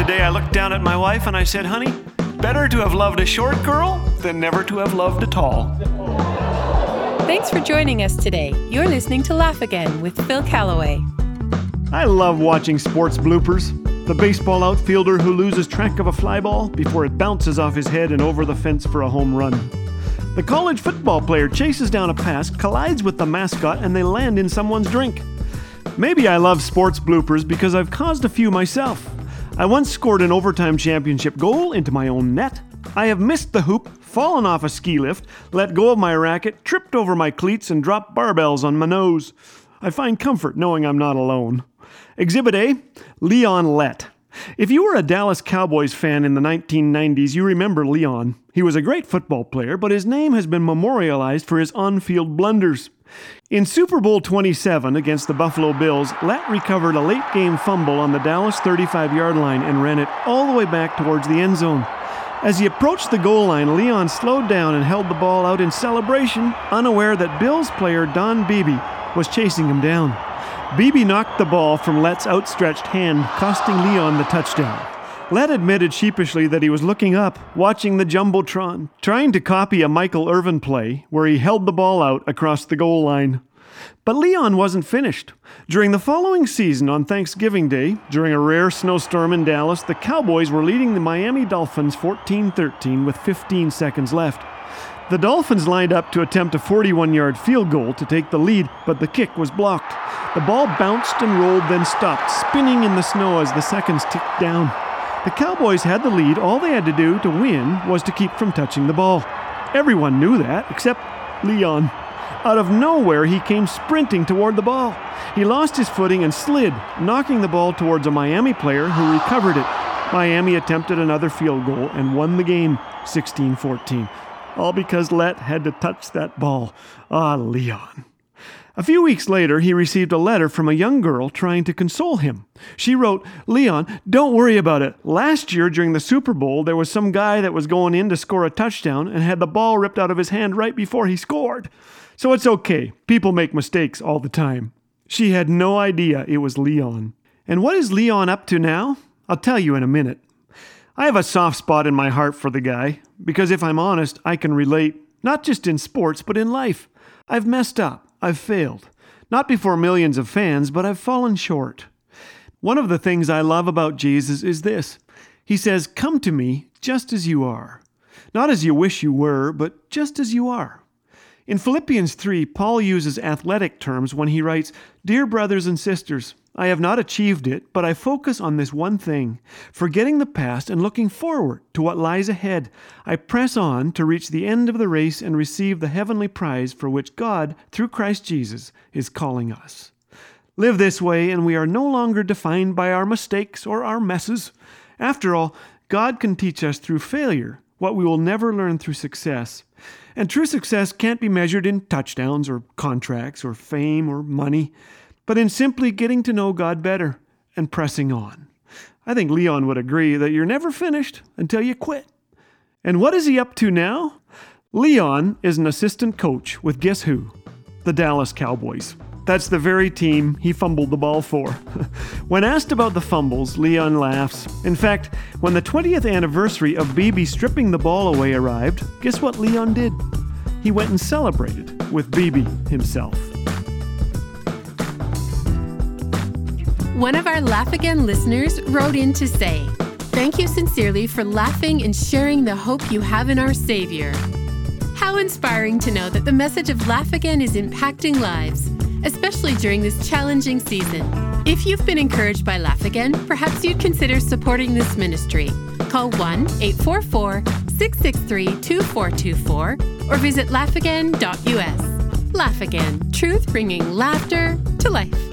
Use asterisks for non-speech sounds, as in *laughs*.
today I looked down at my wife and I said, honey, better to have loved a short girl than never to have loved a tall. Thanks for joining us today. You're listening to Laugh Again with Phil Callaway. I love watching sports bloopers. The baseball outfielder who loses track of a fly ball before it bounces off his head and over the fence for a home run. The college football player chases down a pass, collides with the mascot, and they land in someone's drink. Maybe I love sports bloopers because I've caused a few myself. I once scored an overtime championship goal into my own net. I have missed the hoop, fallen off a ski lift, let go of my racket, tripped over my cleats, and dropped barbells on my nose. I find comfort knowing I'm not alone. Exhibit A Leon Lett. If you were a Dallas Cowboys fan in the 1990s, you remember Leon. He was a great football player, but his name has been memorialized for his on field blunders. In Super Bowl 27 against the Buffalo Bills, Lett recovered a late game fumble on the Dallas 35 yard line and ran it all the way back towards the end zone. As he approached the goal line, Leon slowed down and held the ball out in celebration, unaware that Bills player Don Beebe was chasing him down. Beebe knocked the ball from Lett's outstretched hand, costing Leon the touchdown. Lett admitted sheepishly that he was looking up, watching the Jumbotron, trying to copy a Michael Irvin play where he held the ball out across the goal line. But Leon wasn't finished. During the following season, on Thanksgiving Day, during a rare snowstorm in Dallas, the Cowboys were leading the Miami Dolphins 14 13 with 15 seconds left. The Dolphins lined up to attempt a 41 yard field goal to take the lead, but the kick was blocked. The ball bounced and rolled, then stopped, spinning in the snow as the seconds ticked down. The Cowboys had the lead. All they had to do to win was to keep from touching the ball. Everyone knew that, except Leon. Out of nowhere, he came sprinting toward the ball. He lost his footing and slid, knocking the ball towards a Miami player who recovered it. Miami attempted another field goal and won the game 16 14 all because Lett had to touch that ball. Ah, Leon. A few weeks later, he received a letter from a young girl trying to console him. She wrote, Leon, don't worry about it. Last year during the Super Bowl, there was some guy that was going in to score a touchdown and had the ball ripped out of his hand right before he scored. So it's okay. People make mistakes all the time. She had no idea it was Leon. And what is Leon up to now? I'll tell you in a minute. I have a soft spot in my heart for the guy, because if I'm honest, I can relate, not just in sports, but in life. I've messed up, I've failed. Not before millions of fans, but I've fallen short. One of the things I love about Jesus is this He says, Come to me just as you are. Not as you wish you were, but just as you are. In Philippians 3, Paul uses athletic terms when he writes, Dear brothers and sisters, I have not achieved it, but I focus on this one thing. Forgetting the past and looking forward to what lies ahead, I press on to reach the end of the race and receive the heavenly prize for which God, through Christ Jesus, is calling us. Live this way, and we are no longer defined by our mistakes or our messes. After all, God can teach us through failure what we will never learn through success. And true success can't be measured in touchdowns or contracts or fame or money but in simply getting to know God better and pressing on. I think Leon would agree that you're never finished until you quit. And what is he up to now? Leon is an assistant coach with guess who? The Dallas Cowboys. That's the very team he fumbled the ball for. *laughs* when asked about the fumbles, Leon laughs. In fact, when the 20th anniversary of Beebe stripping the ball away arrived, guess what Leon did? He went and celebrated with Beebe himself. One of our Laugh Again listeners wrote in to say, Thank you sincerely for laughing and sharing the hope you have in our Savior. How inspiring to know that the message of Laugh Again is impacting lives, especially during this challenging season. If you've been encouraged by Laugh Again, perhaps you'd consider supporting this ministry. Call 1 844 663 2424 or visit laughagain.us. Laugh Again, truth bringing laughter to life.